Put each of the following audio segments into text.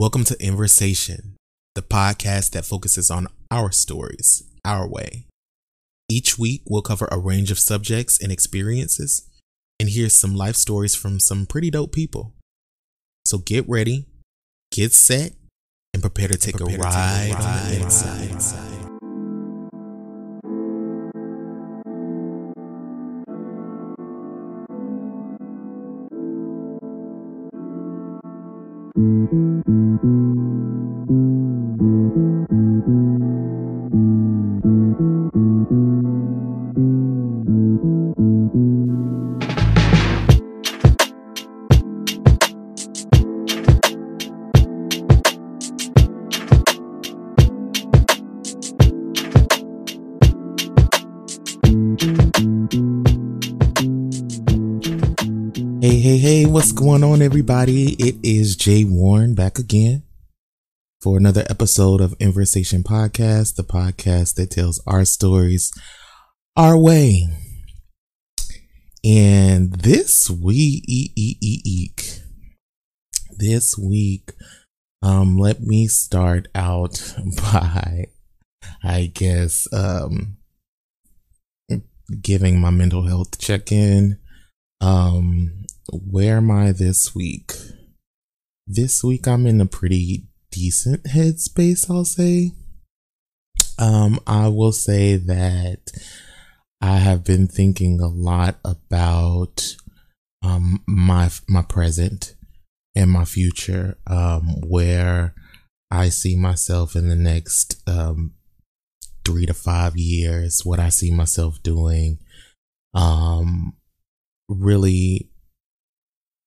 Welcome to Inversation, the podcast that focuses on our stories, our way. Each week, we'll cover a range of subjects and experiences and hear some life stories from some pretty dope people. So get ready, get set, and prepare to take, prepare a, ride take a ride on the inside. Hey, everybody? It is Jay Warren back again for another episode of Inversation Podcast, the podcast that tells our stories our way. And this week, this week, um, let me start out by, I guess, um, giving my mental health check in. Um, where am I this week? This week I'm in a pretty decent headspace, I'll say. Um, I will say that I have been thinking a lot about um my my present and my future, um, where I see myself in the next um three to five years, what I see myself doing. Um really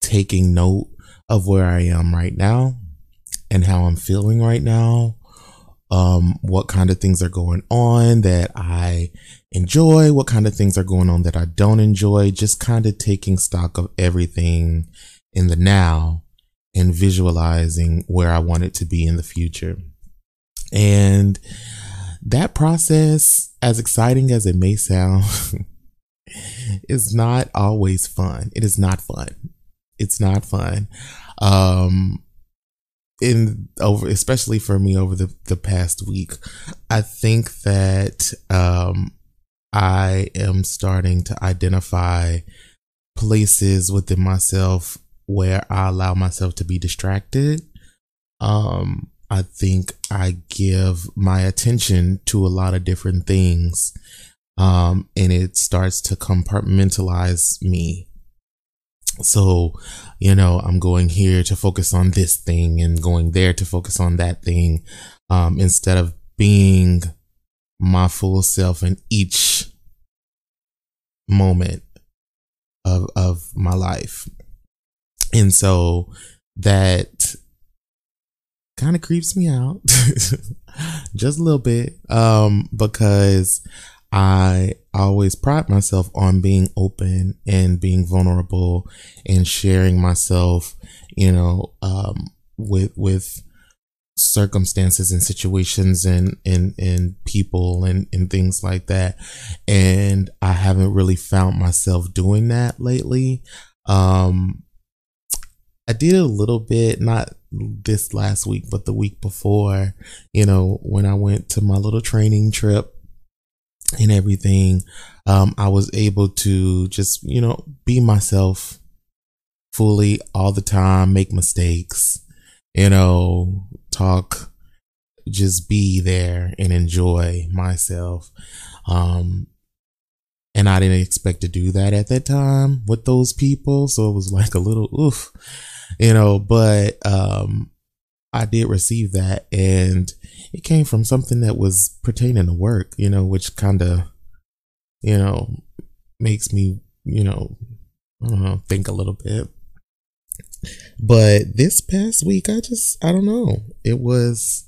taking note of where I am right now and how I'm feeling right now. Um, what kind of things are going on that I enjoy, what kind of things are going on that I don't enjoy, just kind of taking stock of everything in the now and visualizing where I want it to be in the future. And that process, as exciting as it may sound, is not always fun. It is not fun. It's not fun. Um, in over, especially for me over the, the past week, I think that, um, I am starting to identify places within myself where I allow myself to be distracted. Um, I think I give my attention to a lot of different things um, and it starts to compartmentalize me. So, you know, I'm going here to focus on this thing and going there to focus on that thing, um, instead of being my full self in each moment of, of my life. And so that kind of creeps me out just a little bit, um, because I always pride myself on being open and being vulnerable and sharing myself, you know, um, with, with circumstances and situations and, and, and people and, and things like that. And I haven't really found myself doing that lately. Um, I did a little bit, not this last week, but the week before, you know, when I went to my little training trip and everything, um, I was able to just, you know, be myself fully all the time, make mistakes, you know, talk, just be there and enjoy myself. Um, and I didn't expect to do that at that time with those people. So it was like a little oof, you know, but, um, I did receive that and it came from something that was pertaining to work, you know, which kind of, you know, makes me, you know, I don't know, think a little bit. But this past week, I just, I don't know, it was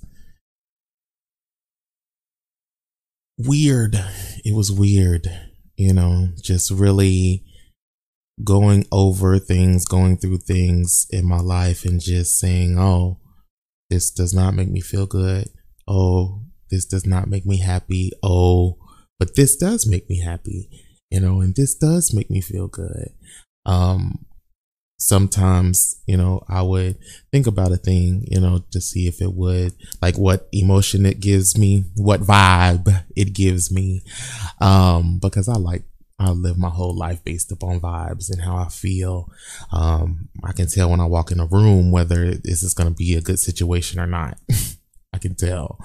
weird. It was weird, you know, just really going over things, going through things in my life and just saying, oh, this does not make me feel good. Oh, this does not make me happy. Oh, but this does make me happy, you know, and this does make me feel good. Um, sometimes, you know, I would think about a thing, you know, to see if it would, like what emotion it gives me, what vibe it gives me. Um, because I like, I live my whole life based upon vibes and how I feel. Um, I can tell when I walk in a room whether this is going to be a good situation or not. I can tell.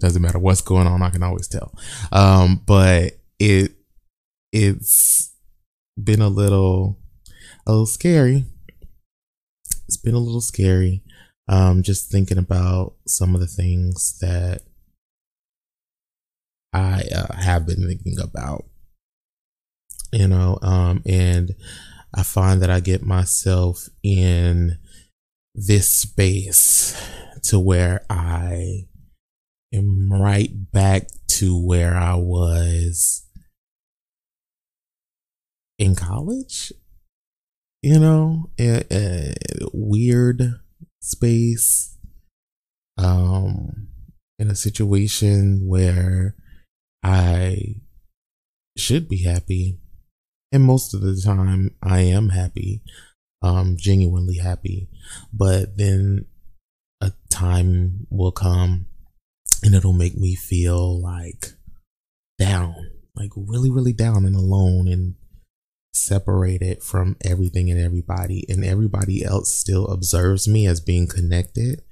Doesn't matter what's going on, I can always tell. Um, but it, it's been a little, a little scary it's been a little scary. Um, just thinking about some of the things that I uh, have been thinking about, you know, um, and I find that I get myself in this space to where I am right back to where I was in college you know, a, a weird space, um, in a situation where I should be happy. And most of the time I am happy, um, genuinely happy. But then a time will come and it'll make me feel like down, like really, really down and alone and separated from everything and everybody, and everybody else still observes me as being connected,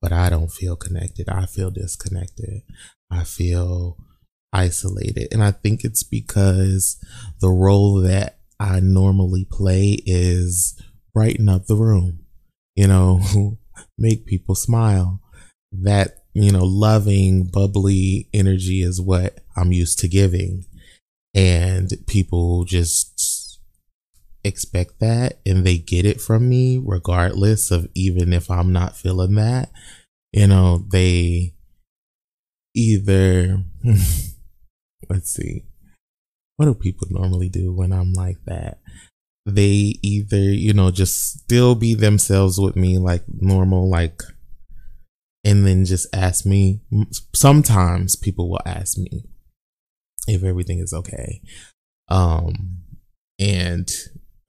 but I don't feel connected. I feel disconnected. I feel isolated. And I think it's because the role that I normally play is brighten up the room, you know, make people smile. That, you know, loving, bubbly energy is what I'm used to giving. And people just expect that and they get it from me regardless of even if I'm not feeling that. You know, they either let's see. What do people normally do when I'm like that? They either, you know, just still be themselves with me like normal, like, and then just ask me. Sometimes people will ask me if everything is okay. Um, and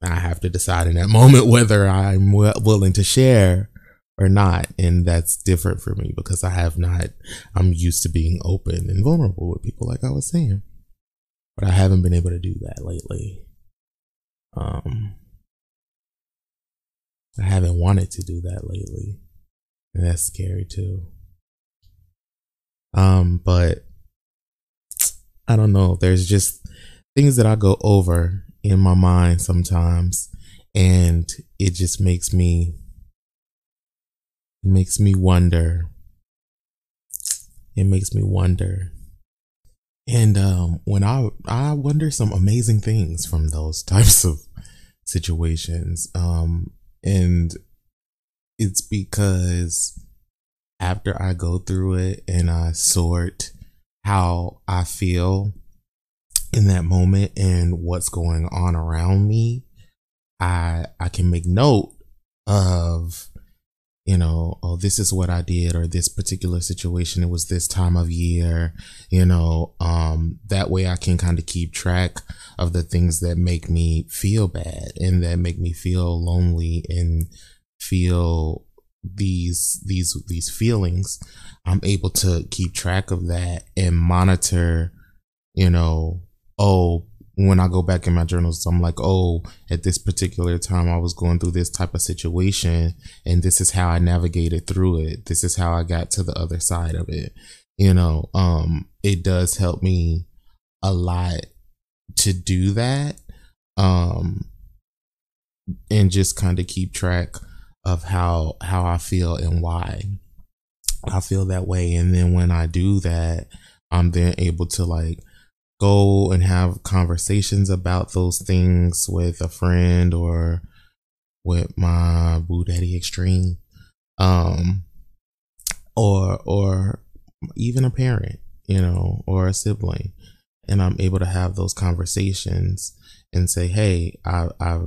I have to decide in that moment whether I'm willing to share or not. And that's different for me because I have not, I'm used to being open and vulnerable with people, like I was saying. But I haven't been able to do that lately. Um, I haven't wanted to do that lately. And that's scary too. Um, but I don't know. There's just things that I go over in my mind sometimes and it just makes me it makes me wonder. It makes me wonder. And um when i i wonder some amazing things from those types of situations um and it's because after i go through it and i sort how i feel in that moment and what's going on around me, I I can make note of you know, oh, this is what I did, or this particular situation, it was this time of year, you know, um, that way I can kind of keep track of the things that make me feel bad and that make me feel lonely and feel these, these, these feelings. I'm able to keep track of that and monitor, you know, oh, when I go back in my journals, I'm like, oh, at this particular time, I was going through this type of situation, and this is how I navigated through it. This is how I got to the other side of it. You know, um, it does help me a lot to do that, um, and just kind of keep track of how how I feel and why I feel that way. And then when I do that, I'm then able to like go and have conversations about those things with a friend or with my boo daddy extreme um or or even a parent you know or a sibling. And i'm able to have those conversations and say hey i i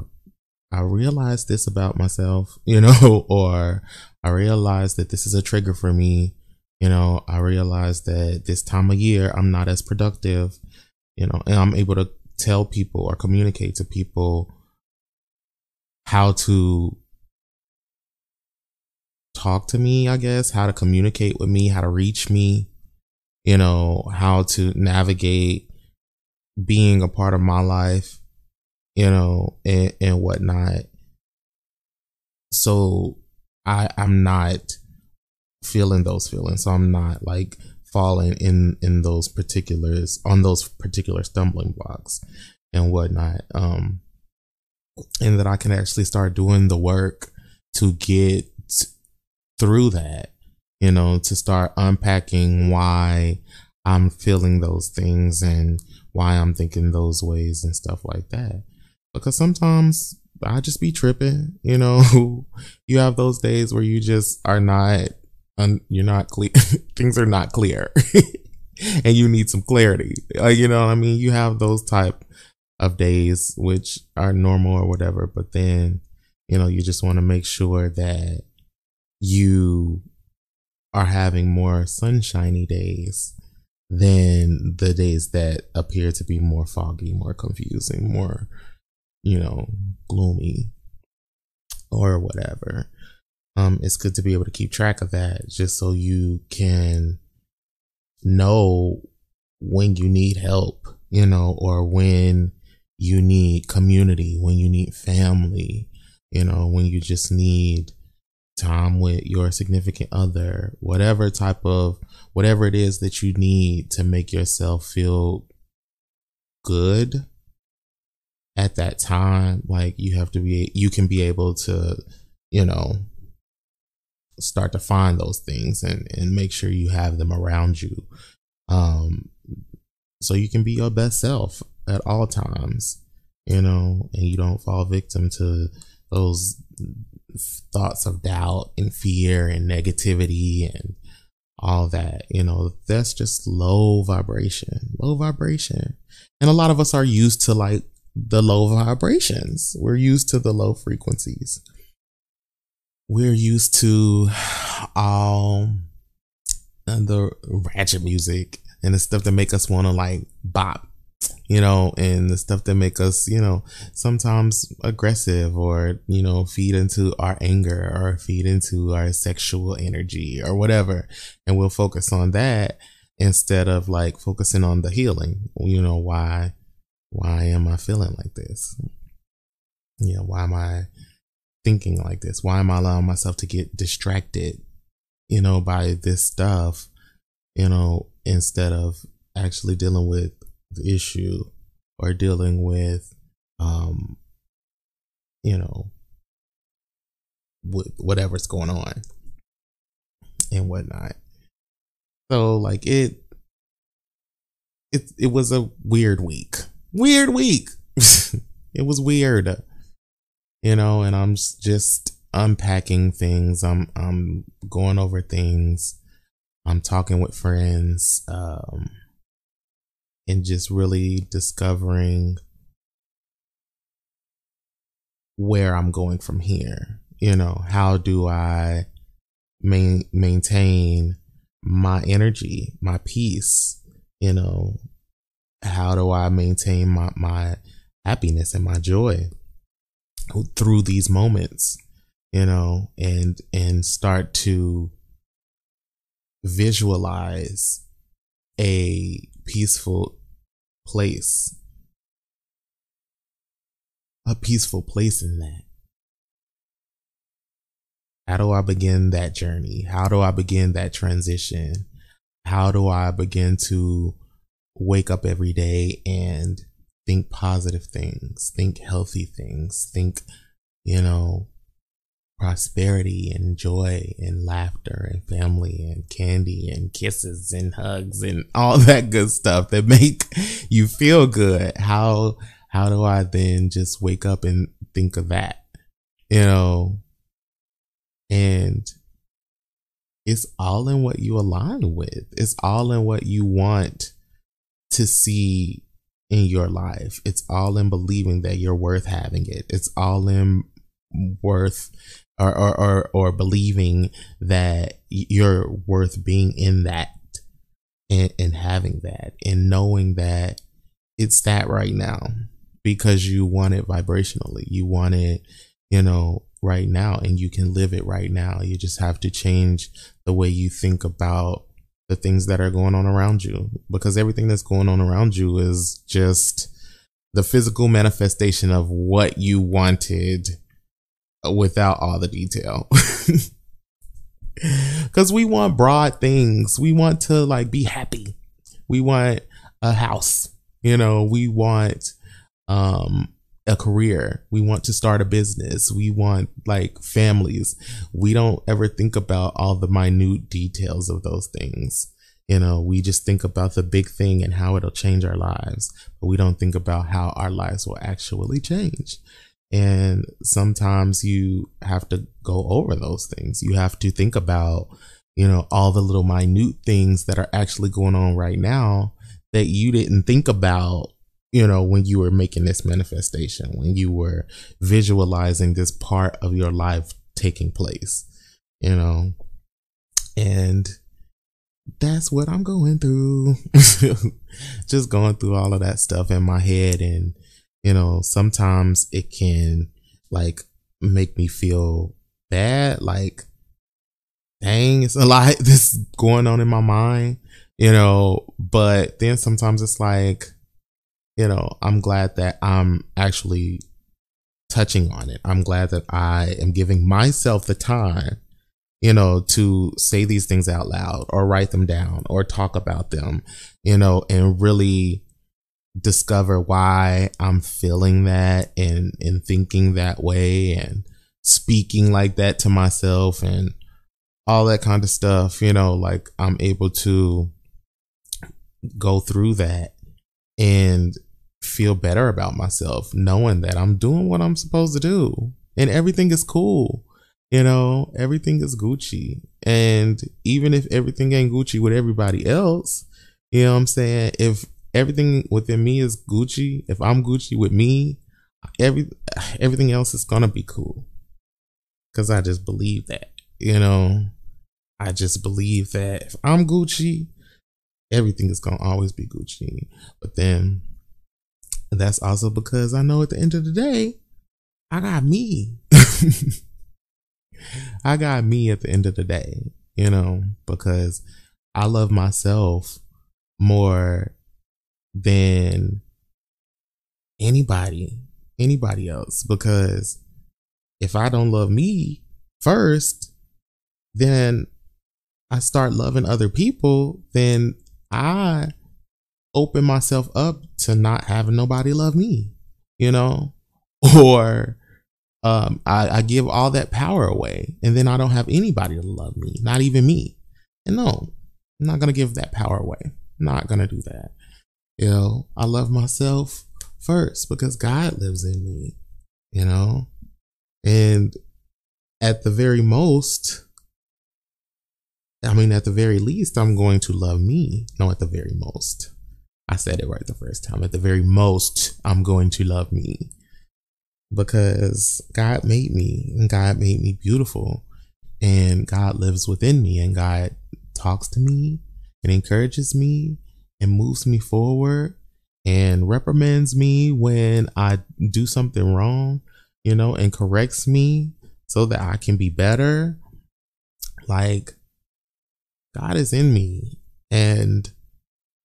i realized this about myself you know or i realized that this is a trigger for me you know i realized that this time of year i'm not as productive you know, and I'm able to tell people or communicate to people how to talk to me, I guess, how to communicate with me, how to reach me, you know, how to navigate being a part of my life, you know, and, and whatnot. So I I'm not feeling those feelings. So I'm not like falling in in those particulars on those particular stumbling blocks and whatnot. Um and that I can actually start doing the work to get through that, you know, to start unpacking why I'm feeling those things and why I'm thinking those ways and stuff like that. Because sometimes I just be tripping, you know. you have those days where you just are not, un, you're not clear, things are not clear, and you need some clarity. Like, you know, what I mean, you have those type of days which are normal or whatever, but then, you know, you just want to make sure that you are having more sunshiny days than the days that appear to be more foggy, more confusing, more, you know, gloomy or whatever. Um, it's good to be able to keep track of that just so you can know when you need help, you know, or when you need community, when you need family, you know, when you just need time with your significant other, whatever type of, whatever it is that you need to make yourself feel good at that time. Like you have to be, you can be able to, you know, start to find those things and, and make sure you have them around you. Um, so you can be your best self at all times, you know, and you don't fall victim to those thoughts of doubt and fear and negativity and all that. You know, that's just low vibration, low vibration. And a lot of us are used to like the low vibrations. We're used to the low frequencies. We're used to all the ratchet music and the stuff that make us want to like bop you know, and the stuff that make us, you know, sometimes aggressive or, you know, feed into our anger or feed into our sexual energy or whatever. And we'll focus on that instead of like focusing on the healing. You know, why, why am I feeling like this? You know, why am I thinking like this? Why am I allowing myself to get distracted, you know, by this stuff, you know, instead of actually dealing with the issue or dealing with, um, you know, with whatever's going on and whatnot. So like it, it, it was a weird week, weird week. it was weird, you know, and I'm just unpacking things. I'm, I'm going over things. I'm talking with friends. Um, and just really discovering where I'm going from here. You know, how do I main, maintain my energy, my peace? You know, how do I maintain my, my happiness and my joy through these moments? You know, and, and start to visualize a peaceful place. A peaceful place in that. How do I begin that journey? How do I begin that transition? How do I begin to wake up every day and think positive things, think healthy things, think, you know, prosperity and joy and laughter and family and candy and kisses and hugs and all that good stuff that make you feel good. How, how do I then just wake up and think of that? You know, and it's all in what you align with. It's all in what you want to see in your life. It's all in believing that you're worth having it. It's all in worth or, or, or, or believing that you're worth being in that and, and having that and knowing that it's that right now because you want it vibrationally. You want it, you know, right now and you can live it right now. You just have to change the way you think about the things that are going on around you because everything that's going on around you is just the physical manifestation of what you wanted without all the detail. Cause we want broad things. We want to like be happy. We want a house. You know, we want um a career. We want to start a business. We want like families. We don't ever think about all the minute details of those things. You know, we just think about the big thing and how it'll change our lives, but we don't think about how our lives will actually change. And sometimes you have to go over those things. You have to think about, you know, all the little minute things that are actually going on right now that you didn't think about, you know, when you were making this manifestation, when you were visualizing this part of your life taking place, you know, and that's what I'm going through. Just going through all of that stuff in my head. And, you know, sometimes it can like make me feel bad. Like, dang, it's a lot this going on in my mind, you know, but then sometimes it's like, you know, I'm glad that I'm actually touching on it. I'm glad that I am giving myself the time you know, to say these things out loud or write them down or talk about them, you know, and really discover why I'm feeling that and, and thinking that way and speaking like that to myself and all that kind of stuff, you know, like I'm able to go through that and feel better about myself, knowing that I'm doing what I'm supposed to do and everything is cool you know, everything is Gucci. And even if everything ain't Gucci with everybody else, you know what I'm saying? If everything within me is Gucci, if I'm Gucci with me, every everything else is gonna be cool. Cause I just believe that. You know, I just believe that if I'm Gucci, everything is gonna always be Gucci. But then that's also because I know at the end of the day, I got me. I got me at the end of the day, you know, because I love myself more than anybody, anybody else. Because if I don't love me first, then I start loving other people, then I open myself up to not having nobody love me, you know, or um, I, I give all that power away and then I don't have anybody to love me, not even me. And no, I'm not going to give that power away. I'm not going to do that. You know, I love myself first because God lives in me, you know, and at the very most, I mean, at the very least, I'm going to love me. No, at the very most. I said it right the first time. At the very most, I'm going to love me because God made me and God made me beautiful and God lives within me and God talks to me and encourages me and moves me forward and reprimands me when I do something wrong, you know, and corrects me so that I can be better. Like God is in me and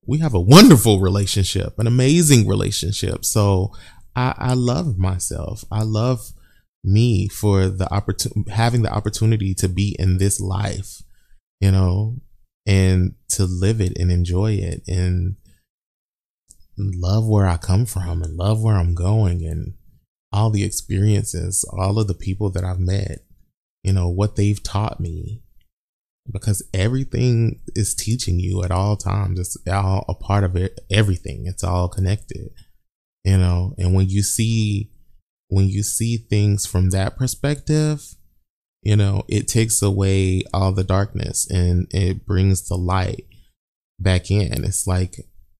we have a wonderful relationship, an amazing relationship. So I, I love myself. I love me for the opportunity, having the opportunity to be in this life, you know, and to live it and enjoy it and love where I come from and love where I'm going and all the experiences, all of the people that I've met, you know, what they've taught me. Because everything is teaching you at all times. It's all a part of it, everything. It's all connected you know and when you see when you see things from that perspective you know it takes away all the darkness and it brings the light back in it's like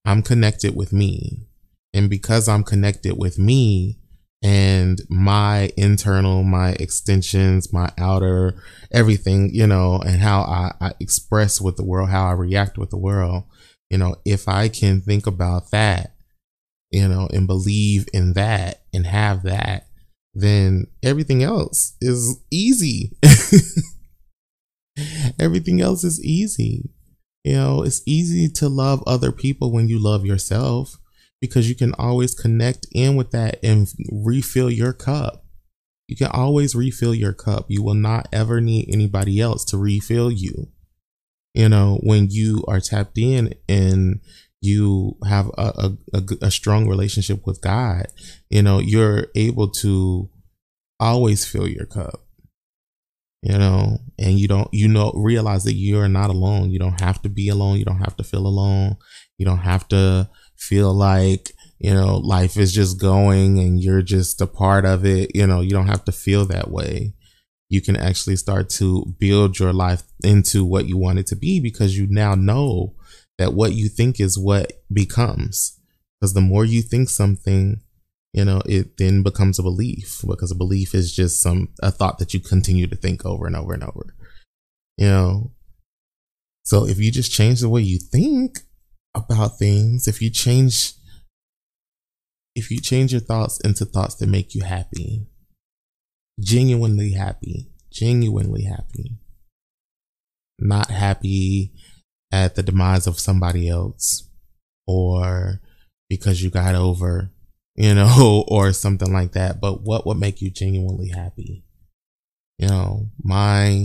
i'm connected with me and because i'm connected with me and my internal my extensions my outer everything you know and how I, I express with the world how i react with the world you know if i can think about that you know, and believe in that and have that, then everything else is easy. everything else is easy. You know, it's easy to love other people when you love yourself because you can always connect in with that and refill your cup. You can always refill your cup. You will not ever need anybody else to refill you. You know, when you are tapped in and you have a, a, a, strong relationship with God, you know, you're able to always fill your cup, you know, and you don't, you know, realize that you're not alone. You don't have to be alone. You don't have to feel alone. You don't have to feel like, you know, life is just going and you're just a part of it. You know, you don't have to feel that way. You can actually start to build your life into what you want it to be because you now know that what you think is what becomes. Because the more you think something, you know, it then becomes a belief because a belief is just some, a thought that you continue to think over and over and over, you know. So if you just change the way you think about things, if you change, if you change your thoughts into thoughts that make you happy, genuinely happy, genuinely happy, not happy at the demise of somebody else or because you got over, you know, or something like that. But what would make you genuinely happy? You know, my,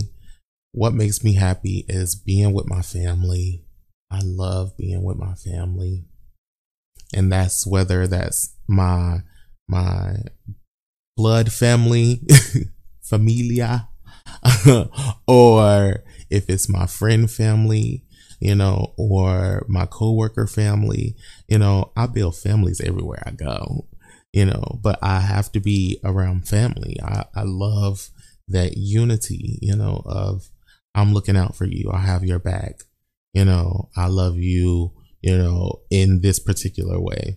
what makes me happy is being with my family. I love being with my family. And that's whether that's my, my blood family, familia, or if it's my friend family, you know, or my coworker family, you know, I build families everywhere I go, you know, but I have to be around family. I, I love that unity, you know, of I'm looking out for you. I have your back. You know, I love you, you know, in this particular way.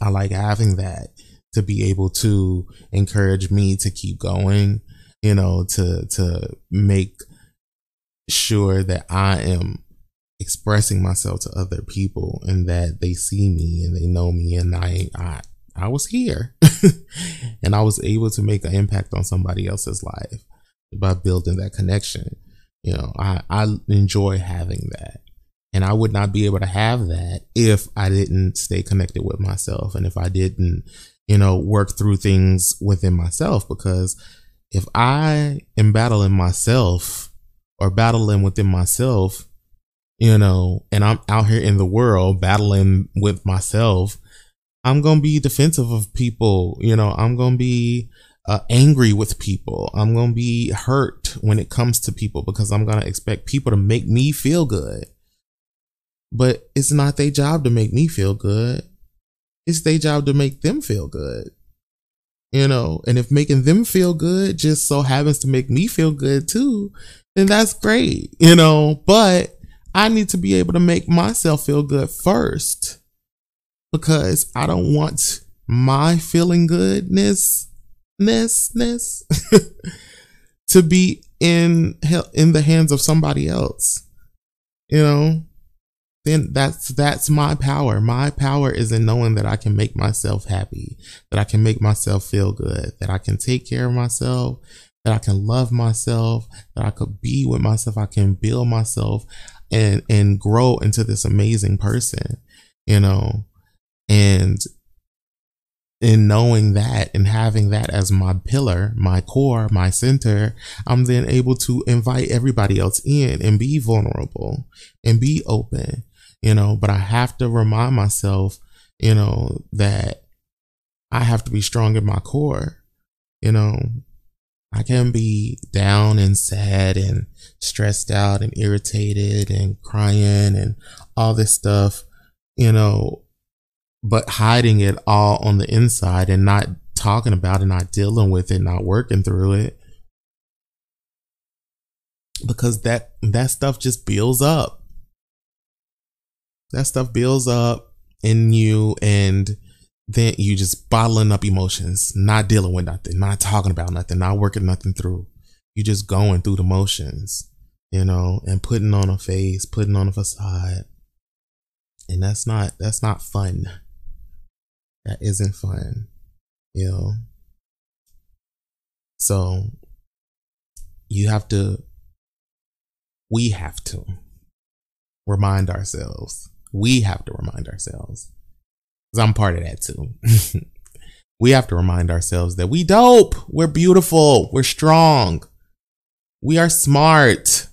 I like having that to be able to encourage me to keep going, you know, to, to make sure that I am expressing myself to other people and that they see me and they know me and I I I was here and I was able to make an impact on somebody else's life by building that connection. You know, I, I enjoy having that. And I would not be able to have that if I didn't stay connected with myself and if I didn't, you know, work through things within myself. Because if I am battling myself or battling within myself, you know, and I'm out here in the world battling with myself, I'm going to be defensive of people. You know, I'm going to be uh, angry with people. I'm going to be hurt when it comes to people because I'm going to expect people to make me feel good. But it's not their job to make me feel good. It's their job to make them feel good. You know, and if making them feel good just so happens to make me feel good too, then that's great, you know, but I need to be able to make myself feel good first because I don't want my feeling goodness ness ness to be in in the hands of somebody else. You know, then that's that's my power. My power is in knowing that I can make myself happy, that I can make myself feel good, that I can take care of myself, that I can love myself, that I could be with myself, I can build myself and and grow into this amazing person, you know. And in knowing that and having that as my pillar, my core, my center, I'm then able to invite everybody else in and be vulnerable and be open, you know, but I have to remind myself, you know, that I have to be strong in my core, you know, I can be down and sad and stressed out and irritated and crying and all this stuff, you know, but hiding it all on the inside and not talking about it, not dealing with it, not working through it. Because that that stuff just builds up. That stuff builds up in you and then you just bottling up emotions, not dealing with nothing, not talking about nothing, not working nothing through. You just going through the motions, you know, and putting on a face, putting on a facade. And that's not that's not fun. That isn't fun. You know. So you have to, we have to remind ourselves. We have to remind ourselves. Cause I'm part of that too. we have to remind ourselves that we dope. We're beautiful. We're strong. We are smart.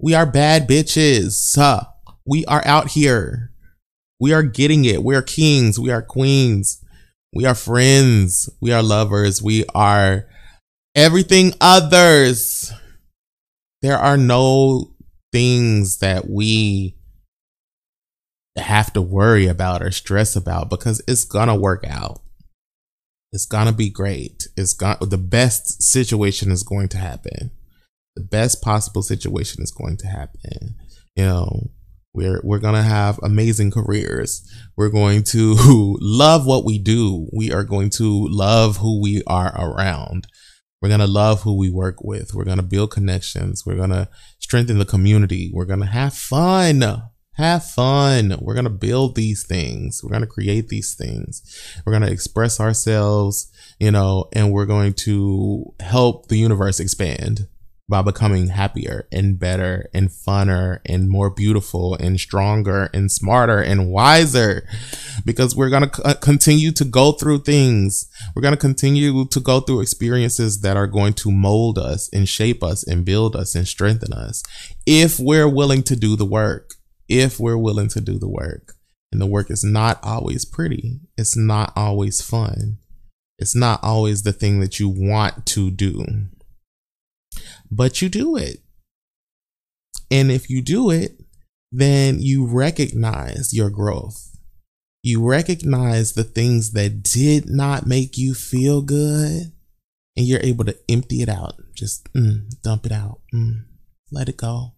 We are bad bitches. We are out here. We are getting it. We are kings. We are queens. We are friends. We are lovers. We are everything others. There are no things that we have to worry about or stress about because it's gonna work out. It's gonna be great. It's going the best situation is going to happen. The best possible situation is going to happen. You know, we're we're gonna have amazing careers. We're going to love what we do. We are going to love who we are around. We're going to love who we work with. We're going to build connections. We're going to strengthen the community. We're going to have fun. Have fun. We're going to build these things. We're going to create these things. We're going to express ourselves, you know, and we're going to help the universe expand by becoming happier and better and funner and more beautiful and stronger and smarter and wiser because we're going to c- uh, continue to go through things. We're going to continue to go through experiences that are going to mold us and shape us and build us and strengthen us if we're willing to do the work. If we're willing to do the work. And the work is not always pretty. It's not always fun. It's not always the thing that you want to do but you do it. And if you do it, then you recognize your growth. You recognize the things that did not make you feel good, and you're able to empty it out. Just mm, dump it out. Mm, let it go.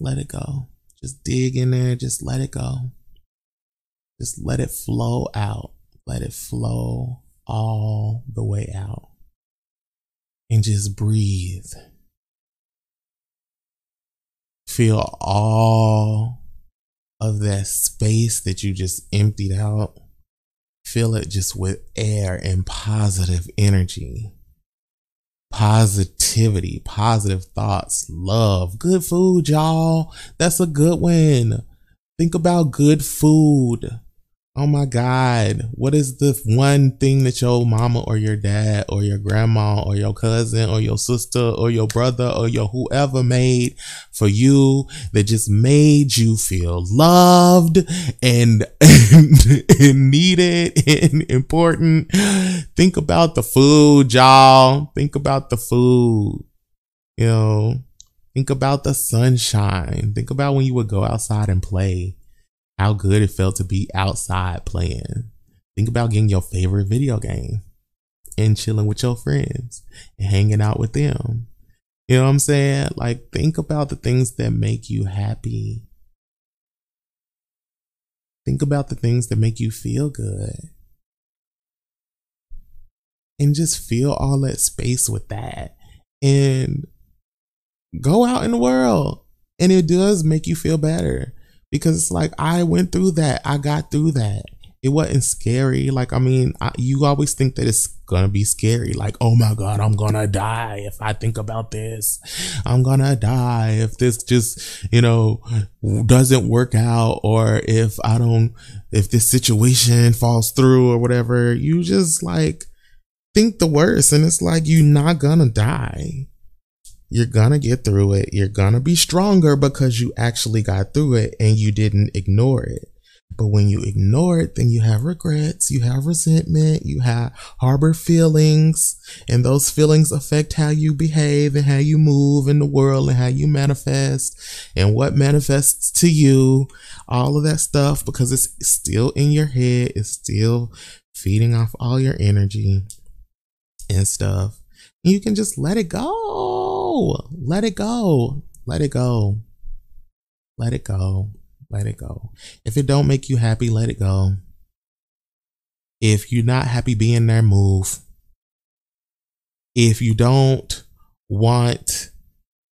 Let it go. Just dig in there. Just let it go. Just let it flow out. Let it flow all the way out. And just breathe feel all of that space that you just emptied out. Fill it just with air and positive energy, positivity, positive thoughts, love, good food, y'all. That's a good one. Think about good food. Oh my God. What is the one thing that your mama or your dad or your grandma or your cousin or your sister or your brother or your whoever made for you that just made you feel loved and, and, and needed and important? Think about the food, y'all. Think about the food. You know, think about the sunshine. Think about when you would go outside and play how good it felt to be outside playing. Think about getting your favorite video game and chilling with your friends and hanging out with them. You know what I'm saying? Like, think about the things that make you happy. Think about the things that make you feel good. And just feel all that space with that. And go out in the world. And it does make you feel better because it's like I went through that. I got through that. It wasn't scary. Like, I mean, I, you always think that it's gonna be scary. Like, oh my God, I'm gonna die if I think about this. I'm gonna die if this just, you know, doesn't work out or if I don't, if this situation falls through or whatever. You just like think the worst. And it's like, you're not gonna die. You're gonna get through it. You're gonna be stronger because you actually got through it and you didn't ignore it. But when you ignore it, then you have regrets, you have resentment, you have harbor feelings, and those feelings affect how you behave and how you move in the world and how you manifest and what manifests to you, all of that stuff, because it's still in your head, it's still feeding off all your energy and stuff. And you can just let it go let it go. Let it go. Let it go. Let it go. If it don't make you happy, let it go. If you're not happy being there, move. If you don't want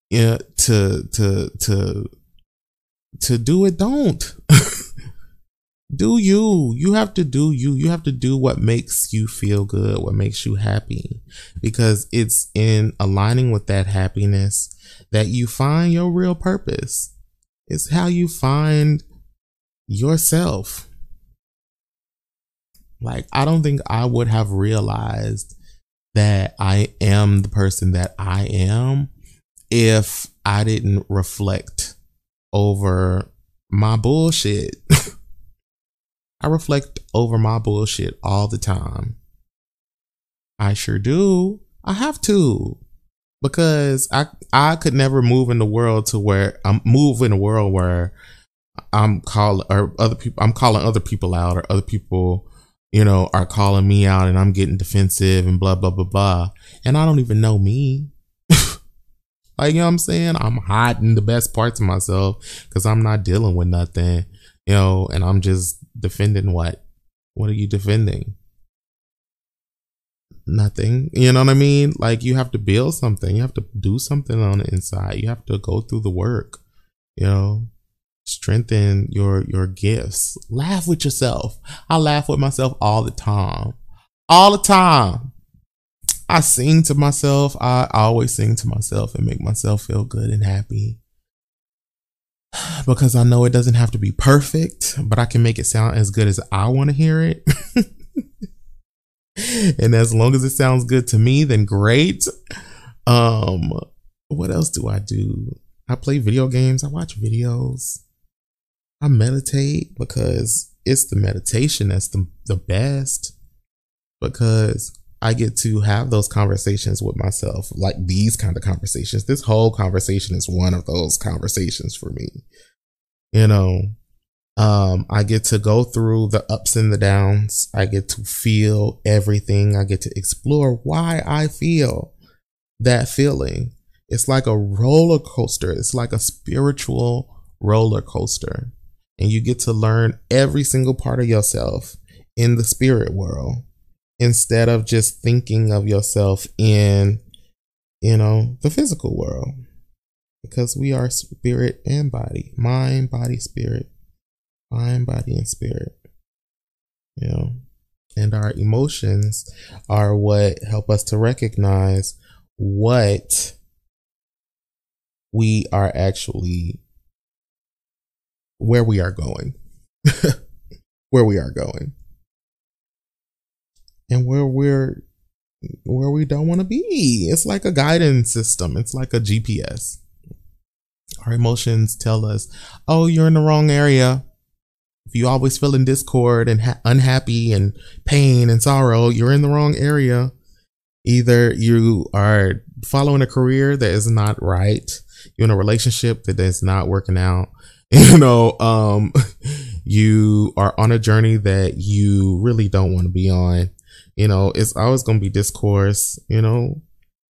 you to to to to do it, don't. do you. You have to do you. You have to do what makes you feel good, what makes you happy, because it's in aligning with that happiness that you find your real purpose. It's how you find yourself. Like, I don't think I would have realized that I am the person that I am if I didn't reflect over my bullshit. I reflect over my bullshit all the time. I sure do. I have to because I I could never move in the world to where I'm move in a world where I'm calling or other people I'm calling other people out or other people you know are calling me out and I'm getting defensive and blah blah blah blah and I don't even know me. like you know what I'm saying? I'm hiding the best parts of myself because I'm not dealing with nothing, you know, and I'm just defending what? What are you defending? nothing. You know what I mean? Like you have to build something. You have to do something on the inside. You have to go through the work. You know, strengthen your your gifts. Laugh with yourself. I laugh with myself all the time. All the time. I sing to myself. I always sing to myself and make myself feel good and happy. Because I know it doesn't have to be perfect, but I can make it sound as good as I want to hear it. and as long as it sounds good to me, then great. Um, what else do I do? I play video games. I watch videos. I meditate because it's the meditation that's the, the best because I get to have those conversations with myself, like these kind of conversations. This whole conversation is one of those conversations for me. You know, um, I get to go through the ups and the downs. I get to feel everything. I get to explore why I feel that feeling. It's like a roller coaster. It's like a spiritual roller coaster. And you get to learn every single part of yourself in the spirit world instead of just thinking of yourself in, you know, the physical world. Because we are spirit and body, mind, body, spirit. Mind, body, and spirit. You know, and our emotions are what help us to recognize what we are actually where we are going. Where we are going and where we're where we don't want to be it's like a guidance system it's like a gps our emotions tell us oh you're in the wrong area if you always feel in discord and ha- unhappy and pain and sorrow, you're in the wrong area. Either you are following a career that is not right, you're in a relationship that is not working out, you know, um, you are on a journey that you really don't want to be on. You know, it's always going to be discourse, you know,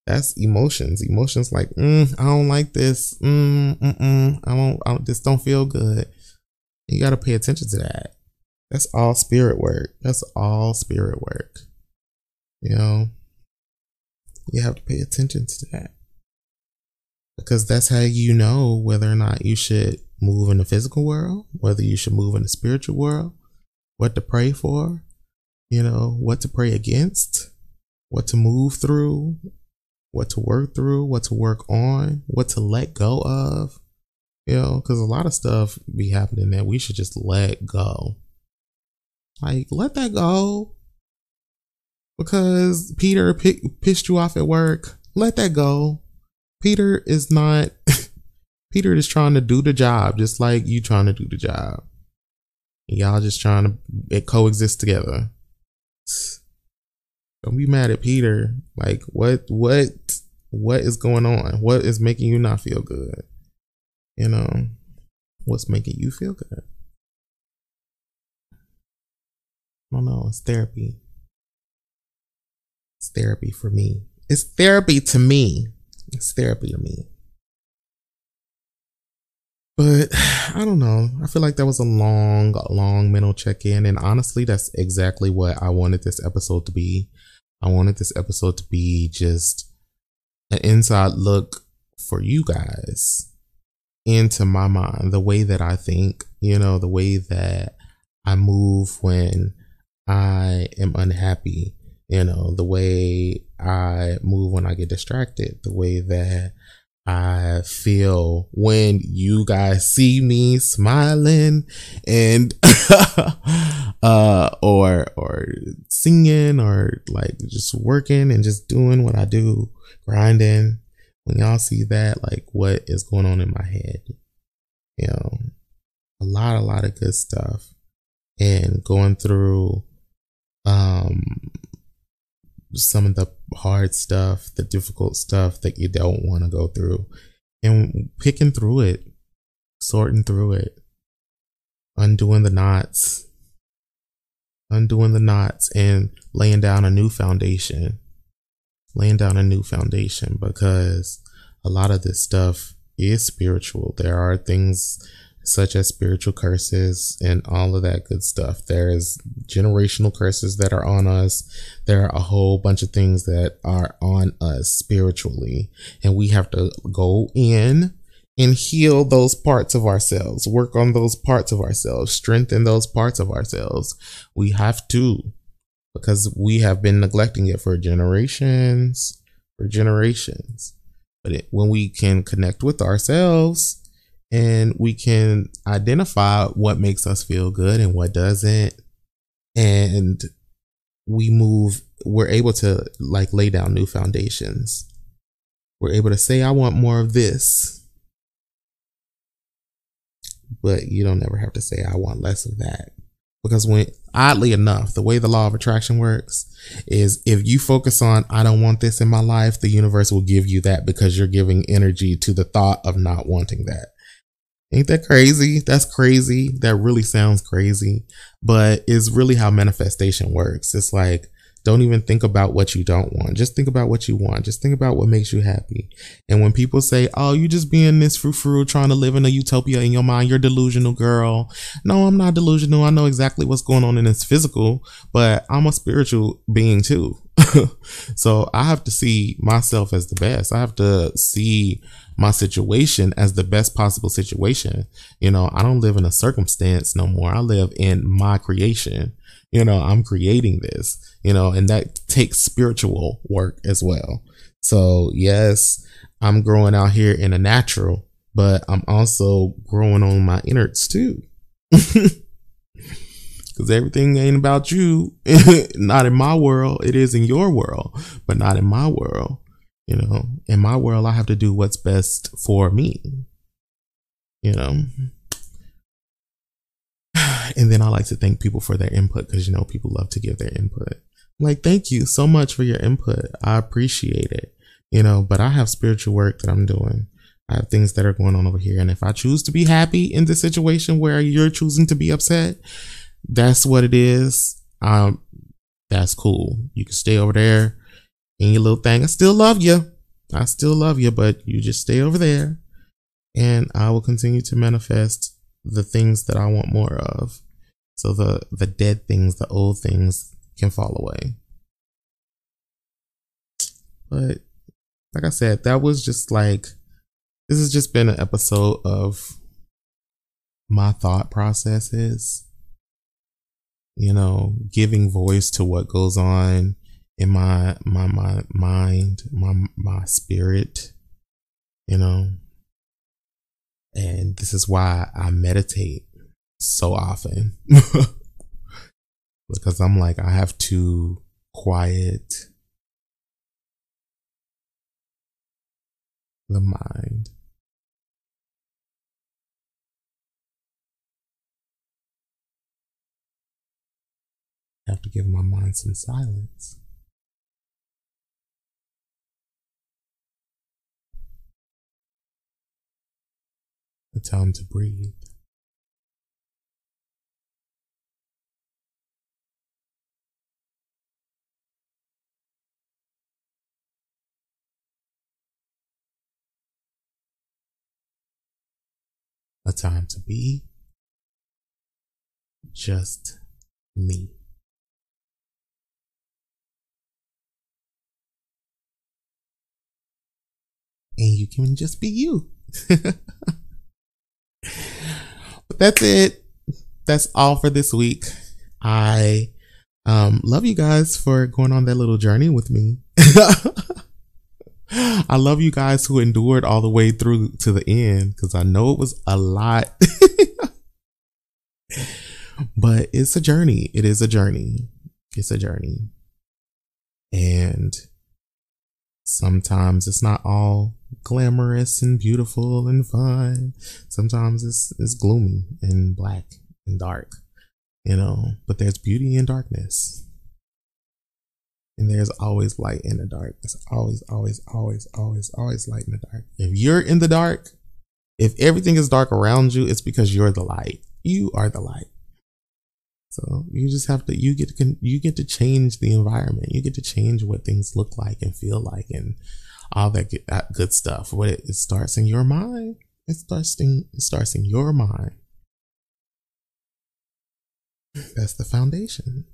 that's emotions. Emotions like, mm, I don't like this. Mm, mm, I don't, I don't, this don't feel good. You got to pay attention to that. That's all spirit work. That's all spirit work. You know, you have to pay attention to that because that's how you know whether or not you should move in the physical world, whether you should move in the spiritual world, what to pray for, you know, what to pray against, what to move through, what to work through, what to work on, what to let go of, you know, because a lot of stuff be happening that we should just let go. Like, let that go. Because Peter p- pissed you off at work. Let that go. Peter is not, Peter is trying to do the job just like you trying to do the job. Y'all just trying to coexist together. Don't be mad at Peter. Like, what, what, what is going on? What is making you not feel good? you know, what's making you feel good. I don't know. It's therapy. It's therapy for me. It's therapy to me. It's therapy to me. But I don't know. I feel like that was a long, long mental check in. And honestly, that's exactly what I wanted this episode to be. I wanted this episode to be just an inside look for you guys into my mind, the way that I think, you know, the way that I move when I am unhappy. You know, the way I move when I get distracted, the way that I feel when you guys see me smiling and uh or or singing or like just working and just doing what I do, grinding. When y'all see that, like what is going on in my head. You know, a lot, a lot of good stuff. And going through um some of the hard stuff, the difficult stuff that you don't want to go through, and picking through it, sorting through it, undoing the knots, undoing the knots, and laying down a new foundation. Laying down a new foundation because a lot of this stuff is spiritual. There are things such as spiritual curses and all of that good stuff. There is generational curses that are on us. There are a whole bunch of things that are on us spiritually, and we have to go in and heal those parts of ourselves, work on those parts of ourselves, strengthen those parts of ourselves. We have to because we have been neglecting it for generations, for generations. But it, when we can connect with ourselves, and we can identify what makes us feel good and what doesn't. And we move we're able to like lay down new foundations. We're able to say i want more of this. But you don't ever have to say i want less of that. Because when oddly enough the way the law of attraction works is if you focus on i don't want this in my life the universe will give you that because you're giving energy to the thought of not wanting that Ain't that crazy? That's crazy. That really sounds crazy, but it's really how manifestation works. It's like, don't even think about what you don't want. Just think about what you want. Just think about what makes you happy. And when people say, Oh, you just being this frou frou trying to live in a utopia in your mind, you're delusional, girl. No, I'm not delusional. I know exactly what's going on in this physical, but I'm a spiritual being too. so I have to see myself as the best. I have to see my situation as the best possible situation. You know, I don't live in a circumstance no more. I live in my creation. You know, I'm creating this, you know, and that takes spiritual work as well. So yes, I'm growing out here in a natural, but I'm also growing on my innards too. Cause everything ain't about you. not in my world. It is in your world, but not in my world. You know, in my world, I have to do what's best for me. You know, and then I like to thank people for their input because you know people love to give their input. Like, thank you so much for your input. I appreciate it. You know, but I have spiritual work that I'm doing. I have things that are going on over here. And if I choose to be happy in this situation where you're choosing to be upset, that's what it is. Um, that's cool. You can stay over there in your little thing. I still love you. I still love you, but you just stay over there and I will continue to manifest the things that I want more of. So the the dead things, the old things can fall away. But like I said, that was just like this has just been an episode of my thought processes. You know, giving voice to what goes on in my my my mind, my my spirit, you know. And this is why I meditate so often. because I'm like I have to quiet the mind. I have to give my mind some silence. A time to breathe. A time to be just me. And you can just be you. But that's it. that's all for this week. I um, love you guys for going on that little journey with me. I love you guys who endured all the way through to the end because I know it was a lot. but it's a journey. It is a journey. It's a journey. And sometimes it's not all glamorous and beautiful and fun. Sometimes it's it's gloomy and black and dark, you know, but there's beauty in darkness. And there's always light in the dark. There's always, always, always, always, always light in the dark. If you're in the dark, if everything is dark around you, it's because you're the light. You are the light. So you just have to you get to you get to change the environment. You get to change what things look like and feel like and all that good, that good stuff. What it, it starts in your mind. It starts in it starts in your mind. That's the foundation.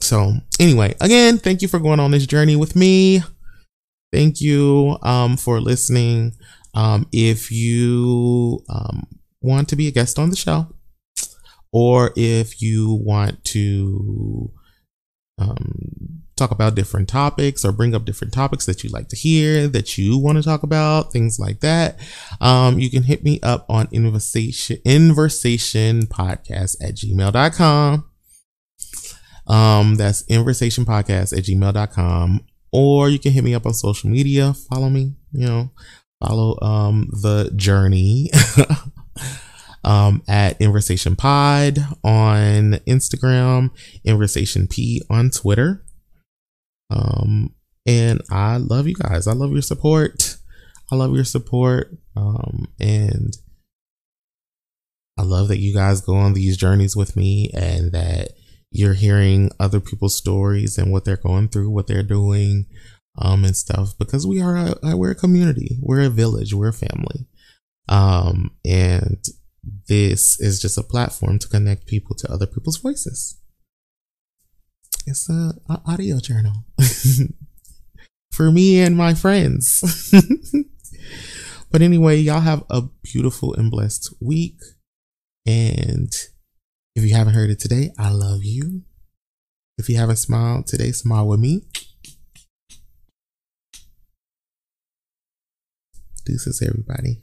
So anyway, again, thank you for going on this journey with me. Thank you um, for listening. Um, if you um, want to be a guest on the show, or if you want to um, talk about different topics or bring up different topics that you like to hear that you want to talk about things like that um, you can hit me up on inversation podcast at gmail.com um, that's inversation podcast at gmail.com or you can hit me up on social media follow me you know follow um the journey um, at Inversation Pod on Instagram, Inversation P on Twitter. Um, and I love you guys. I love your support. I love your support. Um, and I love that you guys go on these journeys with me and that you're hearing other people's stories and what they're going through, what they're doing, um, and stuff because we are a, we're a community. We're a village. We're a family. Um, and this is just a platform to connect people to other people's voices. It's a, a audio journal for me and my friends. but anyway, y'all have a beautiful and blessed week. And if you haven't heard it today, I love you. If you haven't smiled today, smile with me. Deuces, everybody.